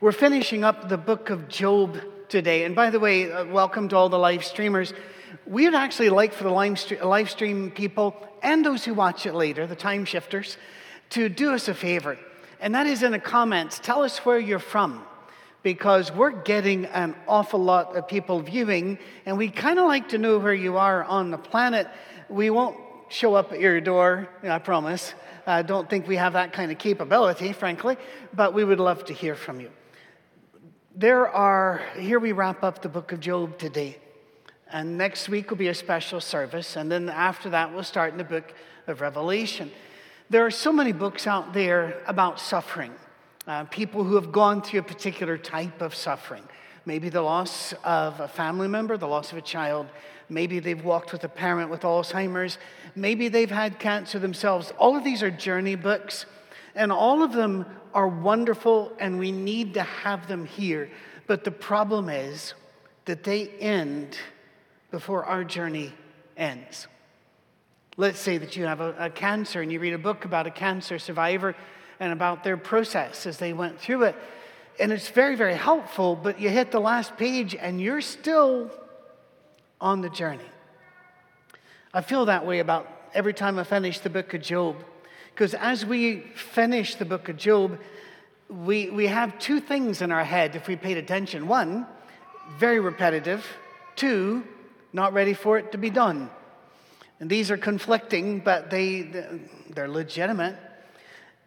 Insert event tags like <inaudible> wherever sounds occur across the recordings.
We're finishing up the book of Job today. And by the way, uh, welcome to all the live streamers. We would actually like for the live stream people and those who watch it later, the time shifters, to do us a favor. And that is in the comments, tell us where you're from because we're getting an awful lot of people viewing, and we kind of like to know where you are on the planet. We won't show up at your door, I promise. I don't think we have that kind of capability, frankly, but we would love to hear from you. There are, here we wrap up the book of Job today. And next week will be a special service. And then after that, we'll start in the book of Revelation. There are so many books out there about suffering uh, people who have gone through a particular type of suffering. Maybe the loss of a family member, the loss of a child. Maybe they've walked with a parent with Alzheimer's. Maybe they've had cancer themselves. All of these are journey books, and all of them are wonderful, and we need to have them here. But the problem is that they end before our journey ends. Let's say that you have a, a cancer and you read a book about a cancer survivor and about their process as they went through it. And it's very, very helpful, but you hit the last page and you're still on the journey. I feel that way about every time I finish the book of Job. Because as we finish the book of Job, we, we have two things in our head if we paid attention. One, very repetitive. Two, not ready for it to be done. And these are conflicting, but they, they're legitimate.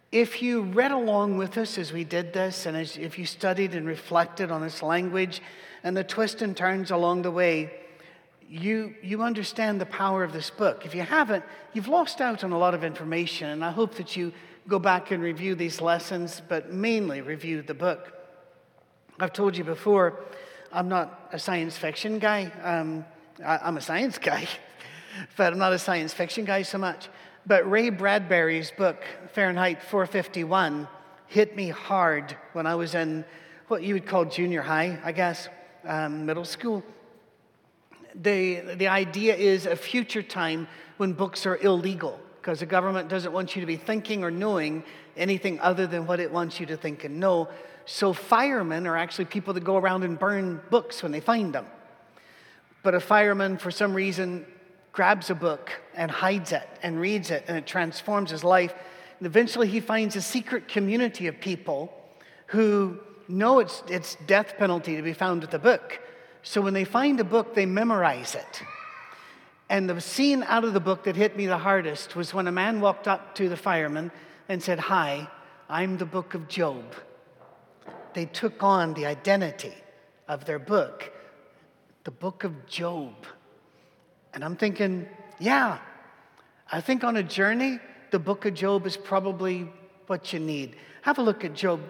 If you read along with us as we did this, and as, if you studied and reflected on this language and the twists and turns along the way, you, you understand the power of this book. If you haven't, you've lost out on a lot of information, and I hope that you go back and review these lessons, but mainly review the book. I've told you before, I'm not a science fiction guy. Um, I, am a science guy, <laughs> but I'm not a science fiction guy so much. But Ray Bradbury's book, Fahrenheit 451, hit me hard when I was in what you would call junior high, I guess, um, middle school. The, the idea is a future time when books are illegal because the government doesn't want you to be thinking or knowing anything other than what it wants you to think and know. So, firemen are actually people that go around and burn books when they find them. But a fireman, for some reason, grabs a book and hides it and reads it, and it transforms his life. And eventually, he finds a secret community of people who know it's, it's death penalty to be found with the book. So when they find a book, they memorize it. And the scene out of the book that hit me the hardest was when a man walked up to the fireman and said, Hi, I'm the book of Job. They took on the identity of their book, the book of Job. And I'm thinking, yeah, I think on a journey, the book of Job is probably what you need. Have a look at Job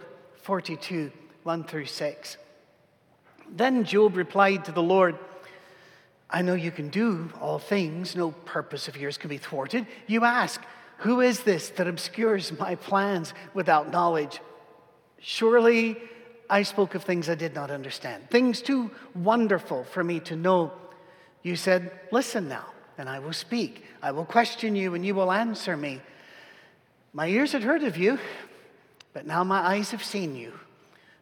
42, 1 through 6. Then Job replied to the Lord, I know you can do all things, no purpose of yours can be thwarted. You ask, Who is this that obscures my plans without knowledge? Surely I spoke of things I did not understand, things too wonderful for me to know. You said, Listen now, and I will speak. I will question you, and you will answer me. My ears had heard of you, but now my eyes have seen you.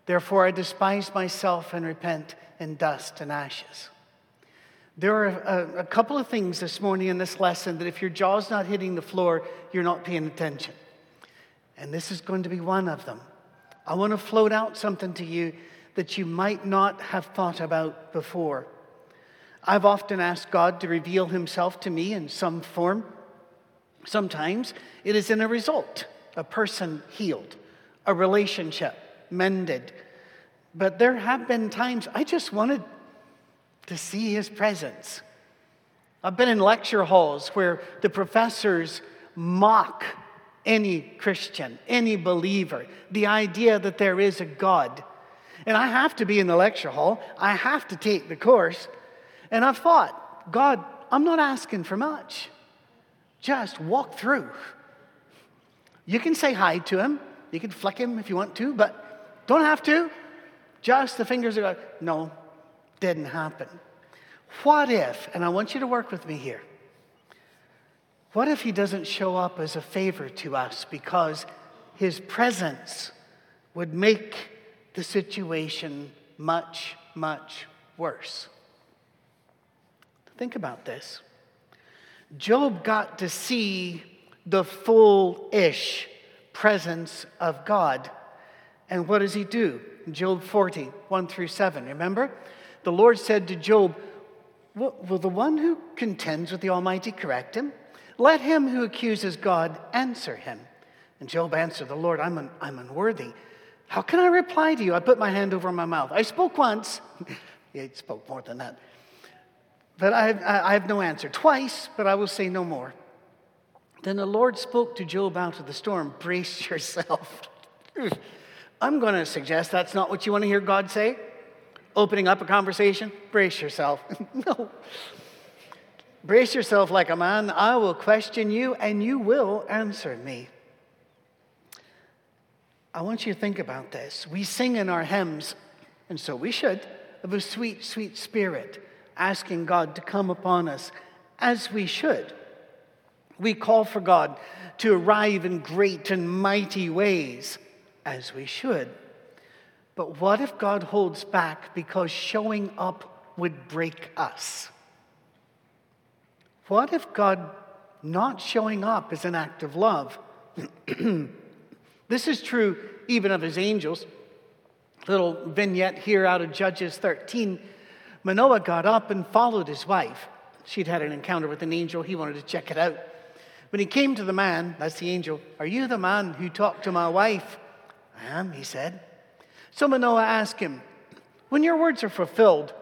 Therefore, I despise myself and repent in dust and ashes. There are a, a, couple of things this morning in this lesson that if your jaw's not hitting the floor, you're not paying attention. And this is going to be one of them. I want to float out something to you that you might not have thought about before. I've often asked God to reveal himself to me in some form. Sometimes it is in a result, a person healed, a relationship mended. But there have been times I just wanted to see his presence. I've been in lecture halls where the professors mock any Christian, any believer, the idea that there is a God. And I have to be in the lecture hall, I have to take the course. And I've thought, God, I'm not asking for much. Just walk through. You can say hi to him, you can flick him if you want to, but don't have to. Just the fingers are going, no, didn't happen. What if, and I want you to work with me here, what if he doesn't show up as a favor to us because his presence would make the situation much, much worse. Think about this. Job got to see the full ish presence of God. And what does he do? Job 40, 1 through 7. Remember? The Lord said to Job, Will the one who contends with the Almighty correct him? Let him who accuses God answer him. And Job answered the Lord, I'm, un- I'm unworthy. How can I reply to you? I put my hand over my mouth. I spoke once. <laughs> he spoke more than that. But I have, I have no answer. Twice, but I will say no more. Then the Lord spoke to Job out of the storm Brace yourself. <laughs> I'm going to suggest that's not what you want to hear God say. Opening up a conversation, brace yourself. <laughs> no. Brace yourself like a man. I will question you and you will answer me. I want you to think about this. We sing in our hymns, and so we should, of a sweet, sweet spirit, asking God to come upon us as we should. We call for God to arrive in great and mighty ways as we should. But what if God holds back because showing up would break us? What if God not showing up is an act of love? <clears throat> this is true even of his angels. Little vignette here out of Judges 13. Manoah got up and followed his wife. She'd had an encounter with an angel. He wanted to check it out. When he came to the man, that's the angel, Are you the man who talked to my wife? I am, he said. So Manoah asked him, When your words are fulfilled,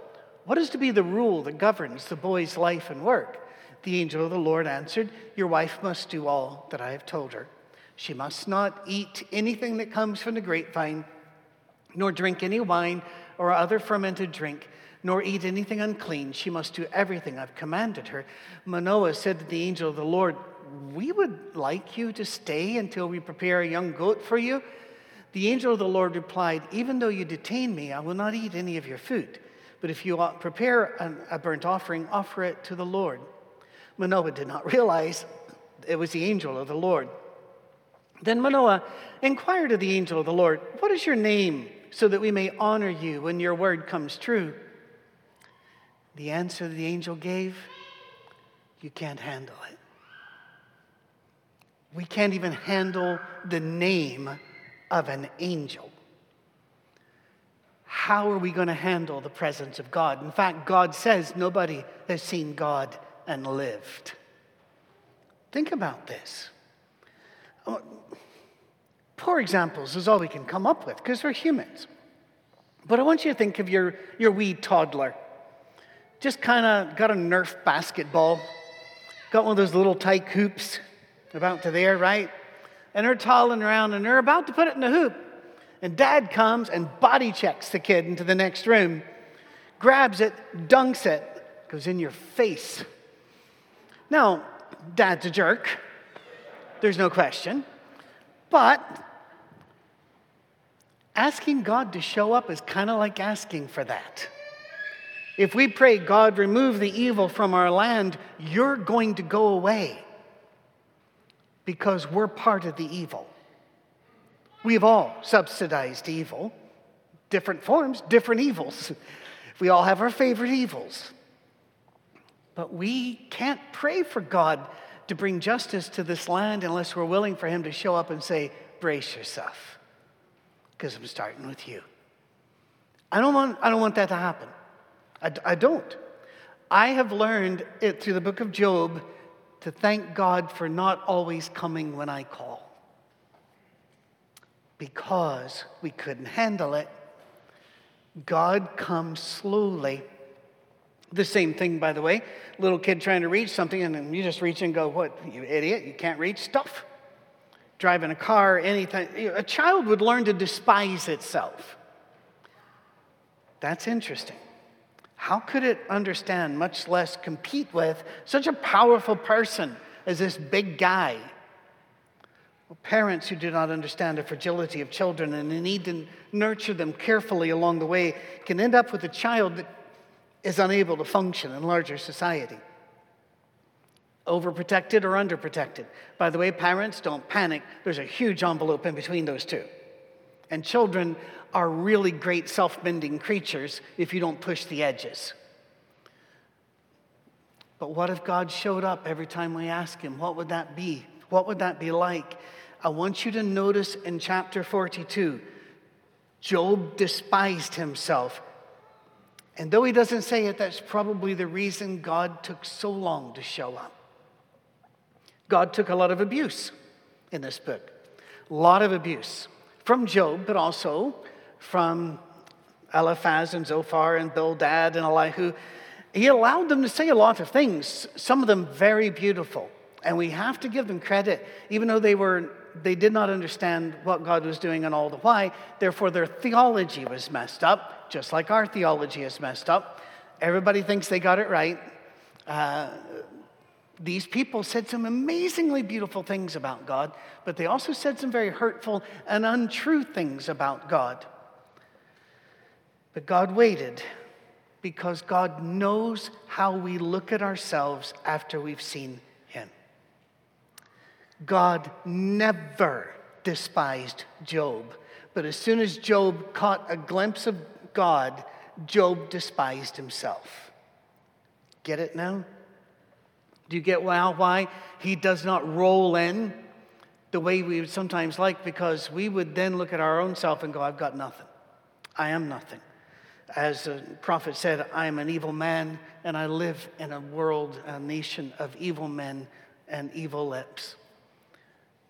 what is to be the rule that governs the boy's life and work? The angel of the Lord answered, Your wife must do all that I have told her. She must not eat anything that comes from the grapevine, nor drink any wine or other fermented drink, nor eat anything unclean. She must do everything I've commanded her. Manoah said to the angel of the Lord, We would like you to stay until we prepare a young goat for you. The angel of the Lord replied, Even though you detain me, I will not eat any of your food. But if you uh, prepare a burnt offering, offer it to the Lord. Manoah did not <laughs> realize it was the angel of the Lord. Then Manoah inquired of the angel of the Lord, What is your name, so that we may honor you when your word comes true? The answer the angel gave, You can't handle it. We can't even handle the name of an angel. How are we going to handle the presence of God? In fact, God says nobody has seen God and lived. Think about this. Oh, poor examples is all we can come up with because we're humans. But I want you to think of your, your wee toddler. Just kind of got a Nerf basketball, got one of those little tight hoops about to there, right? And they're toddling around and they're about to put it in the hoop. And dad comes and body checks the kid into the next room, grabs it, dunks it, goes in your face. Now, dad's a jerk. There's no question. But asking God to show up is kind of like asking for that. If we pray, God, remove the evil from our land, you're going to go away because we're part of the evil. We've all subsidized evil, different forms, different evils. <laughs> We all have our favorite evils. But we can't pray for God to bring justice to this land unless we're willing for Him to show up and say, Brace yourself, because I'm starting with you. I don't want, I don't want that to happen. I, I don't. I have learned it through the book of Job to thank God for not always coming when I call. Because we couldn't handle it, God comes slowly the same thing, by the way. Little kid trying to reach something, and you just reach and go, What, you idiot? You can't reach stuff. Driving a car, anything. A child would learn to despise itself. That's interesting. How could it understand, much less compete with, such a powerful person as this big guy? Well, parents who do not understand the fragility of children and the need to nurture them carefully along the way can end up with a child that is unable to function in larger society. Overprotected or underprotected. By the way, parents, don't panic. There's a huge envelope in between those two. And children are really great self bending creatures if you don't push the edges. But what if God showed up every time we ask Him? What would that be? What would that be like? I want you to notice in chapter 42, Job despised himself. And though he doesn't say it, that's probably the reason God took so long to show up. God took a lot of abuse in this book, a lot of abuse from Job, but also from Eliphaz and Zophar and Bildad and Elihu. He allowed them to say a lot of things, some of them very beautiful. And we have to give them credit, even though they were they did not understand what God was doing and all the why. Therefore, their theology was messed up, just like our theology is messed up. Everybody thinks they got it right. Uh, these people said some amazingly beautiful things about God, but they also said some very hurtful and untrue things about God. But God waited because God knows how we look at ourselves after we've seen Him. God never despised Job, but as soon as Job caught a glimpse of God, Job despised himself. Get it now? Do you get why he does not roll in the way we would sometimes like? Because we would then look at our own self and go, I've got nothing. I am nothing. As the prophet said, I am an evil man and I live in a world, a nation of evil men and evil lips.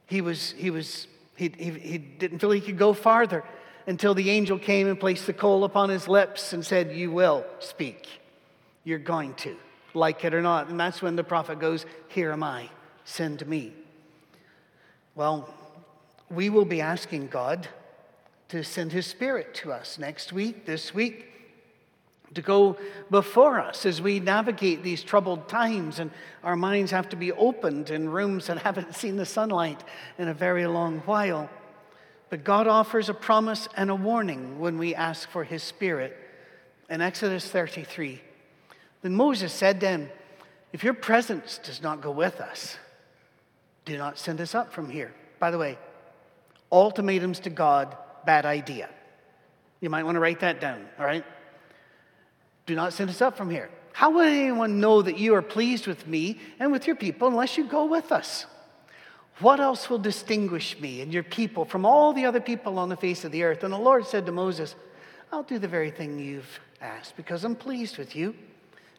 He was, he was, he, he, he didn't feel he could go farther until the angel came and placed the coal upon his lips and said, You will speak. You're going to like it or not. And that's when the prophet goes, Here am I, send me. Well, we will be asking God to send his spirit to us next week, this week, to go before us as we navigate these troubled times, and our minds have to be opened in rooms that <laughs> haven't seen the sunlight in a very long while. But God offers a promise and a warning when we ask for his spirit. In Exodus 33, then Moses said to him, If your presence does not go with us, do not send us up from here. By the way, ultimatums to God, bad idea. You might want to write that down, all right? Do not send us up from here. How would anyone know that you are pleased with me and with your people unless you go with us? What else will distinguish me and your people from all the other people on the face of the earth? And the Lord said to Moses, I'll do the very thing you've asked because I'm pleased with you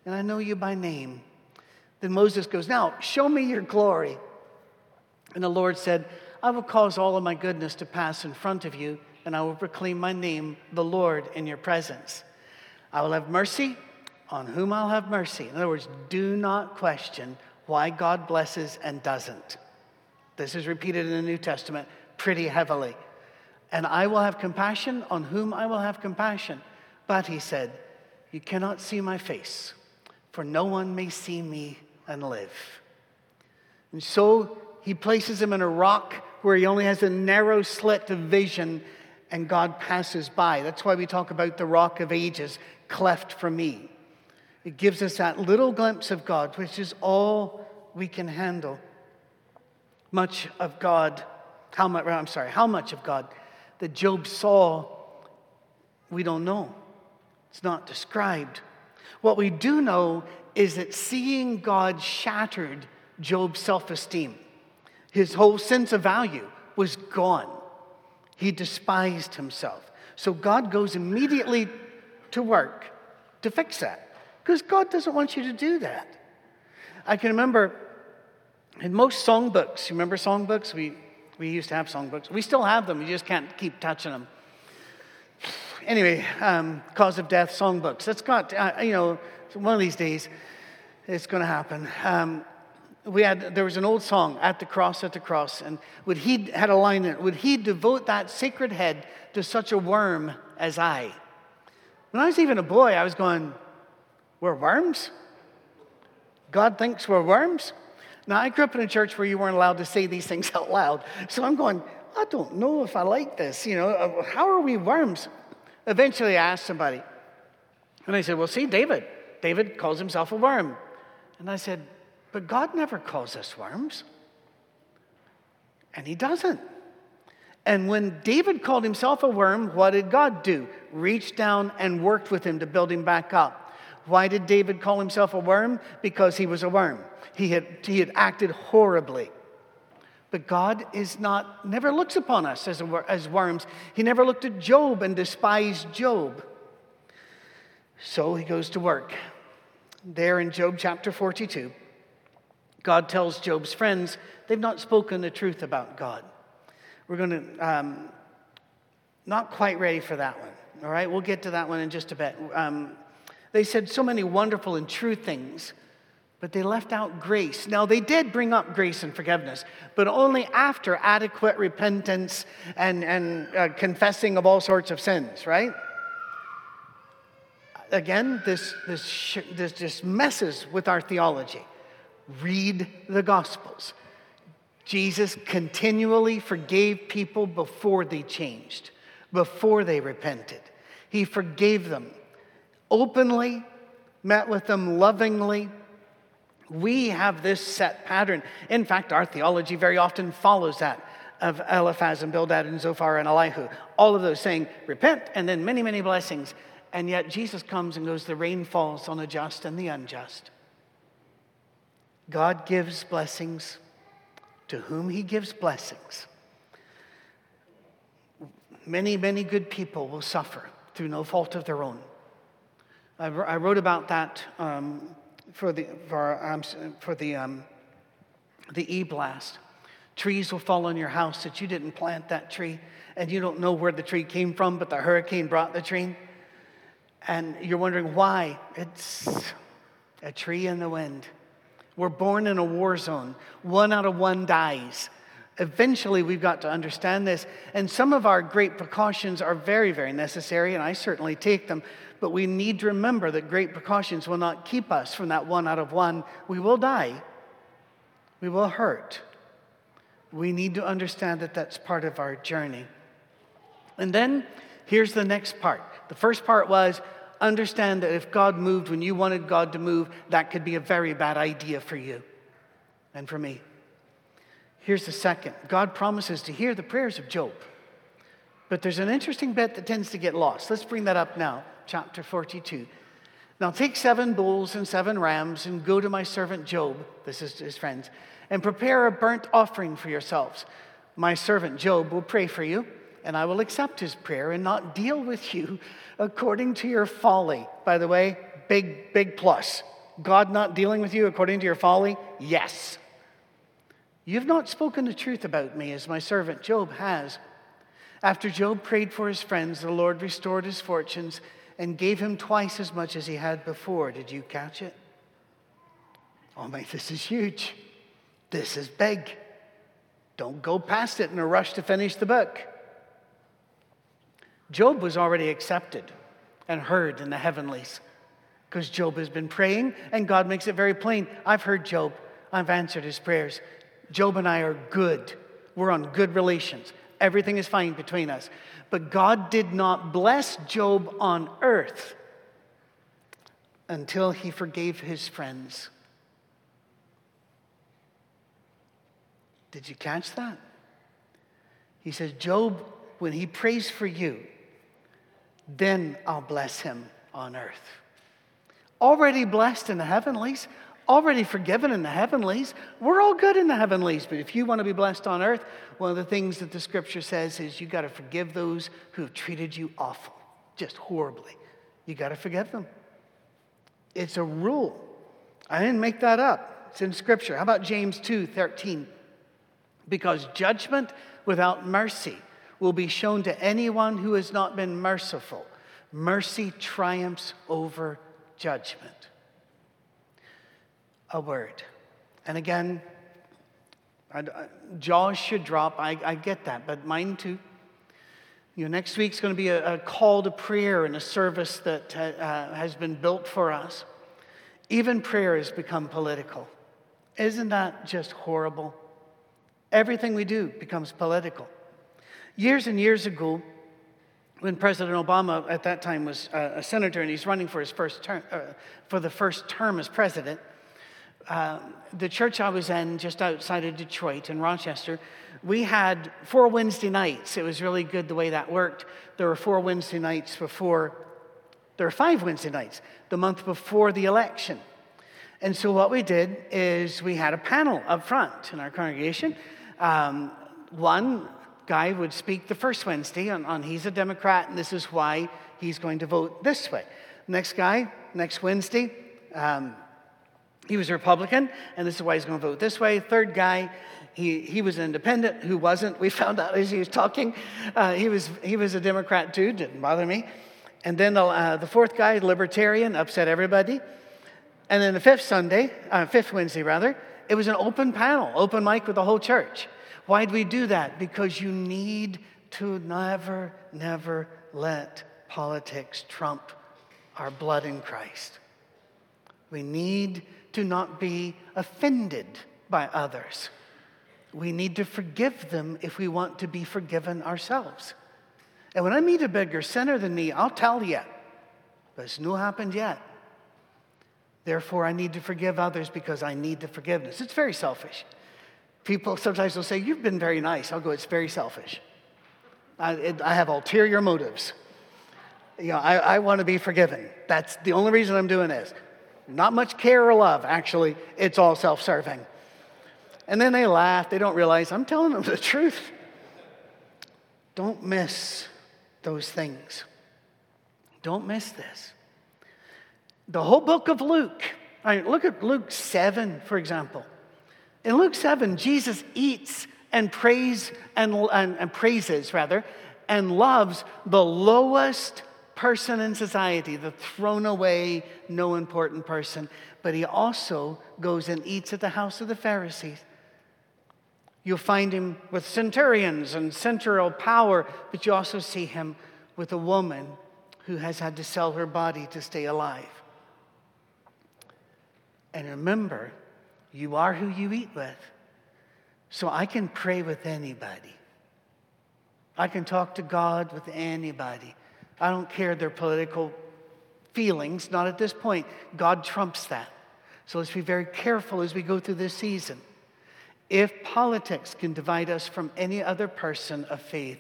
and I know you by name. Then Moses goes, Now, show me your glory. And the Lord said, I will cause all of my goodness to pass in front of you, and I will proclaim my name, the Lord, in your presence. I will have mercy on whom I'll have mercy. In other words, do not question why God blesses and doesn't. This is repeated in the New Testament pretty heavily. And I will have compassion on whom I will have compassion. But he said, You cannot see my face for no one may see me and live. And so he places him in a rock where he only has a narrow slit of vision and God passes by. That's why we talk about the rock of ages, cleft for me. It gives us that little glimpse of God, which is all we can handle. Much of God, how much, I'm sorry, how much of God that Job saw, we don't know. It's not described. What we do know is that seeing God shattered Job's self esteem. His whole sense of value was gone. He despised himself. So God goes immediately to work to fix that because God doesn't want you to do that. I can remember in most songbooks, you remember songbooks? We, we used to have songbooks. We still have them, you just can't keep touching them anyway, um, cause of death songbooks. That's got, uh, you know, one of these days it's going to happen. Um, we had, there was an old song, At the Cross, at the Cross, and would he, had a line in it, would he devote that sacred head to such a worm as I? When I was even a boy, I was going, we're worms? God thinks we're worms? Now, I grew up in a church where you weren't allowed to say these things out loud. So I'm going, I don't know if I like this. You know, uh, how are we worms? Eventually, I asked somebody, and I said, Well, see, David. David calls himself a worm. And I said, But God never calls us worms. And he doesn't. And when David called himself a worm, what did God do? Reached down and worked with him to build him back up. Why did David call himself a worm? Because he was a worm. He had, he had acted horribly. But God is not, never looks upon us as, a, as worms. He never looked at Job and despised Job. So he goes to work. There in Job chapter 42, God tells Job's friends they've not spoken the truth about God. We're going to, um, not quite ready for that one, all right? We'll get to that one in just a bit. Um, they said so many wonderful and true things, but they left out grace. Now, they did bring up grace and forgiveness, but only after adequate repentance and, and uh, confessing of all sorts of sins, right? Again, this, this, this just messes with our theology. Read the Gospels. Jesus continually forgave people before they changed, before they repented. He forgave them openly, met with them lovingly. We have this set pattern. In fact, our theology very often follows that of Eliphaz and Bildad and Zophar and Elihu. All of those saying, repent, and then many, many blessings. And yet Jesus comes and goes, the rain falls on the just and the unjust. God gives blessings to whom he gives blessings. Many, many good people will suffer through no fault of their own. I, wrote about that um, for the, for, um, for the, um, the e blast. Trees will fall on your house that you didn't plant that tree, and you don't know where the tree came from, but the hurricane brought the tree. And you're wondering why. It's a tree in the wind. We're born in a war zone. One out of one dies. Eventually, we've got to understand this. And some of our great precautions are very, very necessary, and I certainly take them. But we need to remember that great precautions will not keep us from that one out of one. We will die, we will hurt. We need to understand that that's part of our journey. And then here's the next part. The first part was understand that if God moved when you wanted God to move, that could be a very bad idea for you and for me. Here's the second God promises to hear the prayers of Job. But there's an interesting bit that tends to get lost. Let's bring that up now, chapter 42. Now take seven bulls and seven rams and go to my servant Job, this is his friends, and prepare a burnt offering for yourselves. My servant Job will pray for you, and I will accept his prayer and not deal with you according to your folly. By the way, big, big plus. God not dealing with you according to your folly? Yes. You've not spoken the truth about me as my servant Job has. After Job prayed for his friends, the Lord restored his fortunes and gave him twice as much as he had before. Did you catch it? Oh, my, this is huge. This is big. Don't go past it in a rush to finish the book. Job was already accepted and heard in the heavenlies because Job has been praying and God makes it very plain. I've heard Job, I've answered his prayers. Job and I are good. We're on good relations. Everything is fine between us. But God did not bless Job on earth until he forgave his friends. Did you catch that? He says, Job, when he prays for you, then I'll bless him on earth. Already blessed in the heavenlies, already forgiven in the heavenlies. We're all good in the heavenlies, but if you want to be blessed on earth, one of the things that the scripture says is you got to forgive those who have treated you awful, just horribly. You got to forgive them. It's a rule. I didn't make that up. It's in scripture. How about James 2 13? Because judgment without mercy will be shown to anyone who has not been merciful. Mercy triumphs over judgment. A word. And again, I, I, jaws should drop. I, I, get that, but mine too. You know, next week's going to be a, a, call to prayer and a service that uh, has been built for us. Even prayer has become political. Isn't that just horrible? Everything we do becomes political. Years and years ago, when President Obama at that time was uh, a senator and he's running for his first term, uh, for the first term as president, uh, the church I was in just outside of Detroit in Rochester, we had four Wednesday nights. It was really good the way that worked. There were four Wednesday nights before, there were five Wednesday nights the month before the election. And so what we did is we had a panel up front in our congregation. Um, one guy would speak the first Wednesday on, on he's a Democrat and this is why he's going to vote this way. Next guy, next Wednesday, um, he was a Republican, and this is why he's going to vote this way. Third guy, he, he was an independent who wasn't. We <laughs> found out as he was talking. Uh, he, was, he was a Democrat too, didn't bother me. And then the, uh, the fourth guy, libertarian, upset everybody. And then the fifth Sunday, uh, fifth Wednesday rather, it was an open panel, open mic with the whole church. Why'd we do that? Because you need to never, never let politics trump our blood in Christ. We need to not be offended by others. We need to forgive them if we want to be forgiven ourselves. And when I meet a bigger sinner than me, I'll tell you, but it's no happened yet. Therefore, I need to forgive others because I need the forgiveness. It's very selfish. People sometimes will say, You've been very nice. I'll go, It's very selfish. I, it, I have ulterior motives. You know, I, I want to be forgiven. That's the only reason I'm doing this. Not much care or love, actually. It's all self serving. And then they laugh. They don't realize I'm telling them <laughs> the truth. Don't miss those things. Don't miss this. The whole book of Luke. I mean, look at Luke 7, for example. In Luke 7, Jesus eats and prays and, and, and praises rather and loves the lowest person in society, the thrown away, no important person, but he also goes and eats at the house of the Pharisees. You'll find him with centurions and central power, but you also see him with a woman who has had to sell her body to stay alive. And remember, you are who you eat with. So I can pray with anybody. I can talk to God with anybody. I don't care their political feelings, not at this point. God trumps that. So let's be very careful as we go through this season. If politics can divide us from any other person of faith,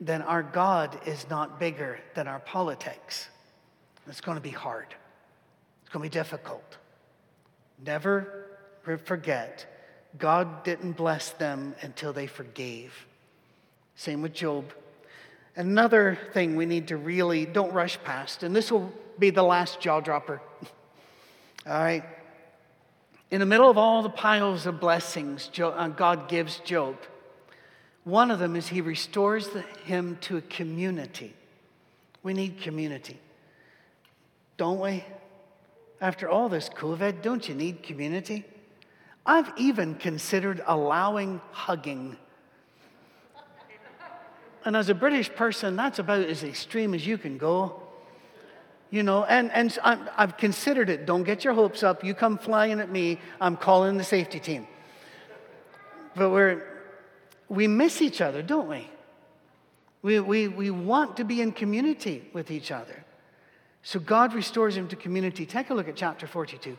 then our God is not bigger than our politics. It's going to be hard, it's going to be difficult. Never forget, God didn't bless them until they forgave. Same with Job. Another thing we need to really don't rush past, and this will be the last jaw dropper. <laughs> all right. In the middle of all the piles of blessings uh, God gives Job, one of them is he restores him to a community. We need community, don't we? After all this COVID, don't you need community? I've even considered allowing hugging and as a British person, that's about as extreme as you can go. You know, and, and i have considered it. Don't get your hopes up. You come flying at me, I'm calling the safety team. But we're, we miss each other, don't we? We, we, we want to be in community with each other. So God restores him to community. Take a look at chapter 42.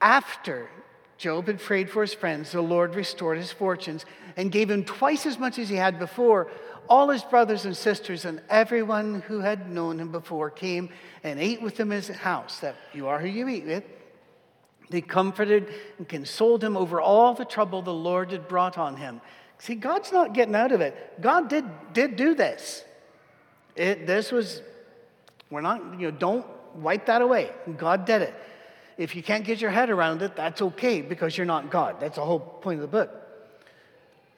After Job had prayed for his friends. The Lord restored his fortunes and gave him twice as much as he had before. All his brothers and sisters and everyone who had known him before came and ate with him in his house. That you are who you eat with. They comforted and consoled him over all the trouble the Lord had brought on him. See, God's not getting out of it. God did, did do this. It, this was, we're not, you know, don't wipe that away. God did it. If you can't get your head around it, that's okay because you're not God. That's the whole point of the book.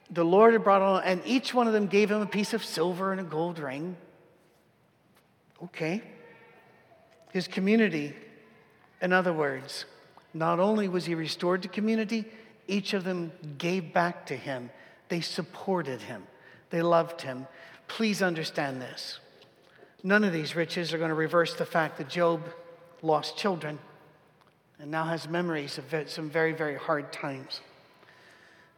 The Lord had brought on, and each one of them gave him a piece of silver and a gold ring. Okay. His community, in other words, not only was he restored to community, each of them gave back to him. They supported him, they loved him. Please understand this. None of these riches are going to reverse the fact that Job lost children and now has memories of some very, very hard times.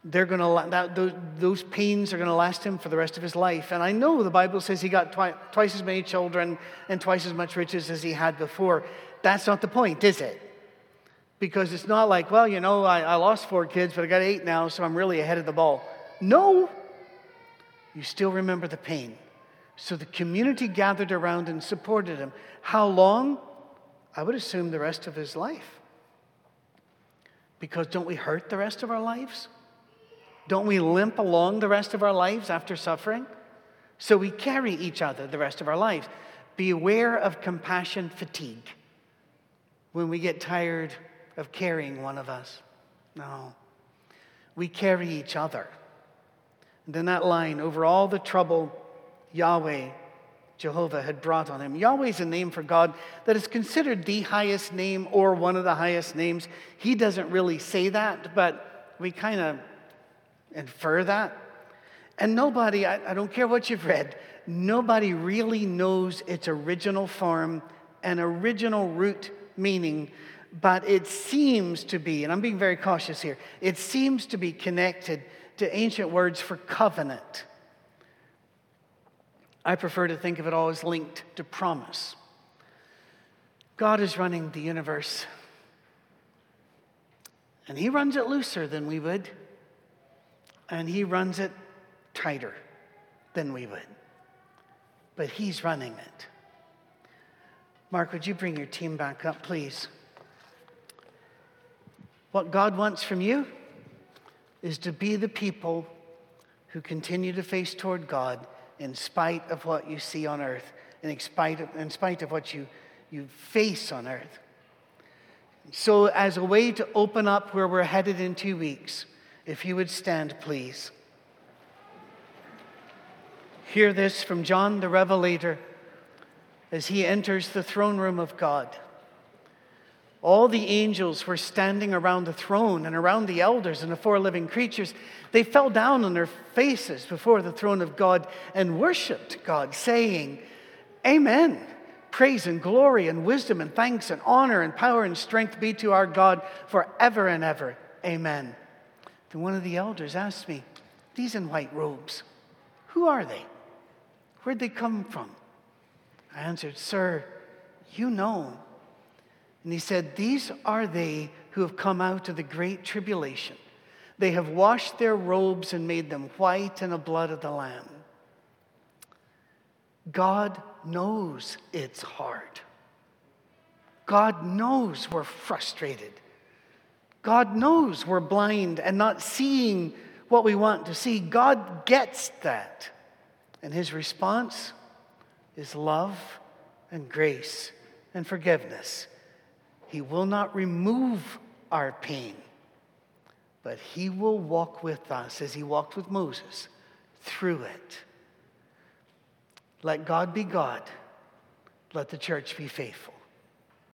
They're going to, that, those, those pains are going to last him for the rest of his life. And I know the Bible says he got twi- twice as many children and twice as much riches as he had before. That's not the point, is it? Because it's not like, well, you know, I, I lost four kids, but I got eight now, so I'm really ahead of the ball. No, you still remember the pain. So the community gathered around and supported him. How long? I would assume the rest of his life. Because don't we hurt the rest of our lives? Don't we limp along the rest of our lives after suffering? So we carry each other the rest of our lives. Beware of compassion fatigue when we get tired of carrying one of us. No. We carry each other. And then that line over all the trouble Yahweh, Jehovah, had brought on him. Yahweh is a name for God that is considered the highest name or one of the highest names. He doesn't really say that, but we kind of infer that. And nobody, I, I don't care what you've read, nobody really knows its original form and original root meaning, but it seems to be, and I'm being very cautious here, it seems to be connected to ancient words for covenant. I prefer to think of it all as linked to promise. God is running the universe, and He runs it looser than we would, and He runs it tighter than we would. But He's running it. Mark, would you bring your team back up, please? What God wants from you is to be the people who continue to face toward God in spite of what you see on earth, in spite of, in spite of what you, you face on earth. So, as a way to open up where we're headed in two weeks, if you would stand, please. Hear this from John the Revelator as he enters the throne room of God. All the angels were standing around the throne and around the elders and the four living creatures. They fell down on their faces before the throne of God and worshiped God, saying, Amen. Praise and glory and wisdom and thanks and honor and power and strength be to our God forever and ever. Amen. Then one of the elders asked me, These in white robes, who are they? Where'd they come from? I answered, Sir, you know. And he said, These are they who have come out of the great tribulation. They have washed their robes and made them white in the blood of the Lamb. God knows it's hard. God knows we're frustrated. God knows we're blind and not seeing what we want to see. God gets that. And his response is love and grace and forgiveness he will not remove our pain, but He will walk with us as He walked with Moses through it. Let God be God. Let the church be faithful.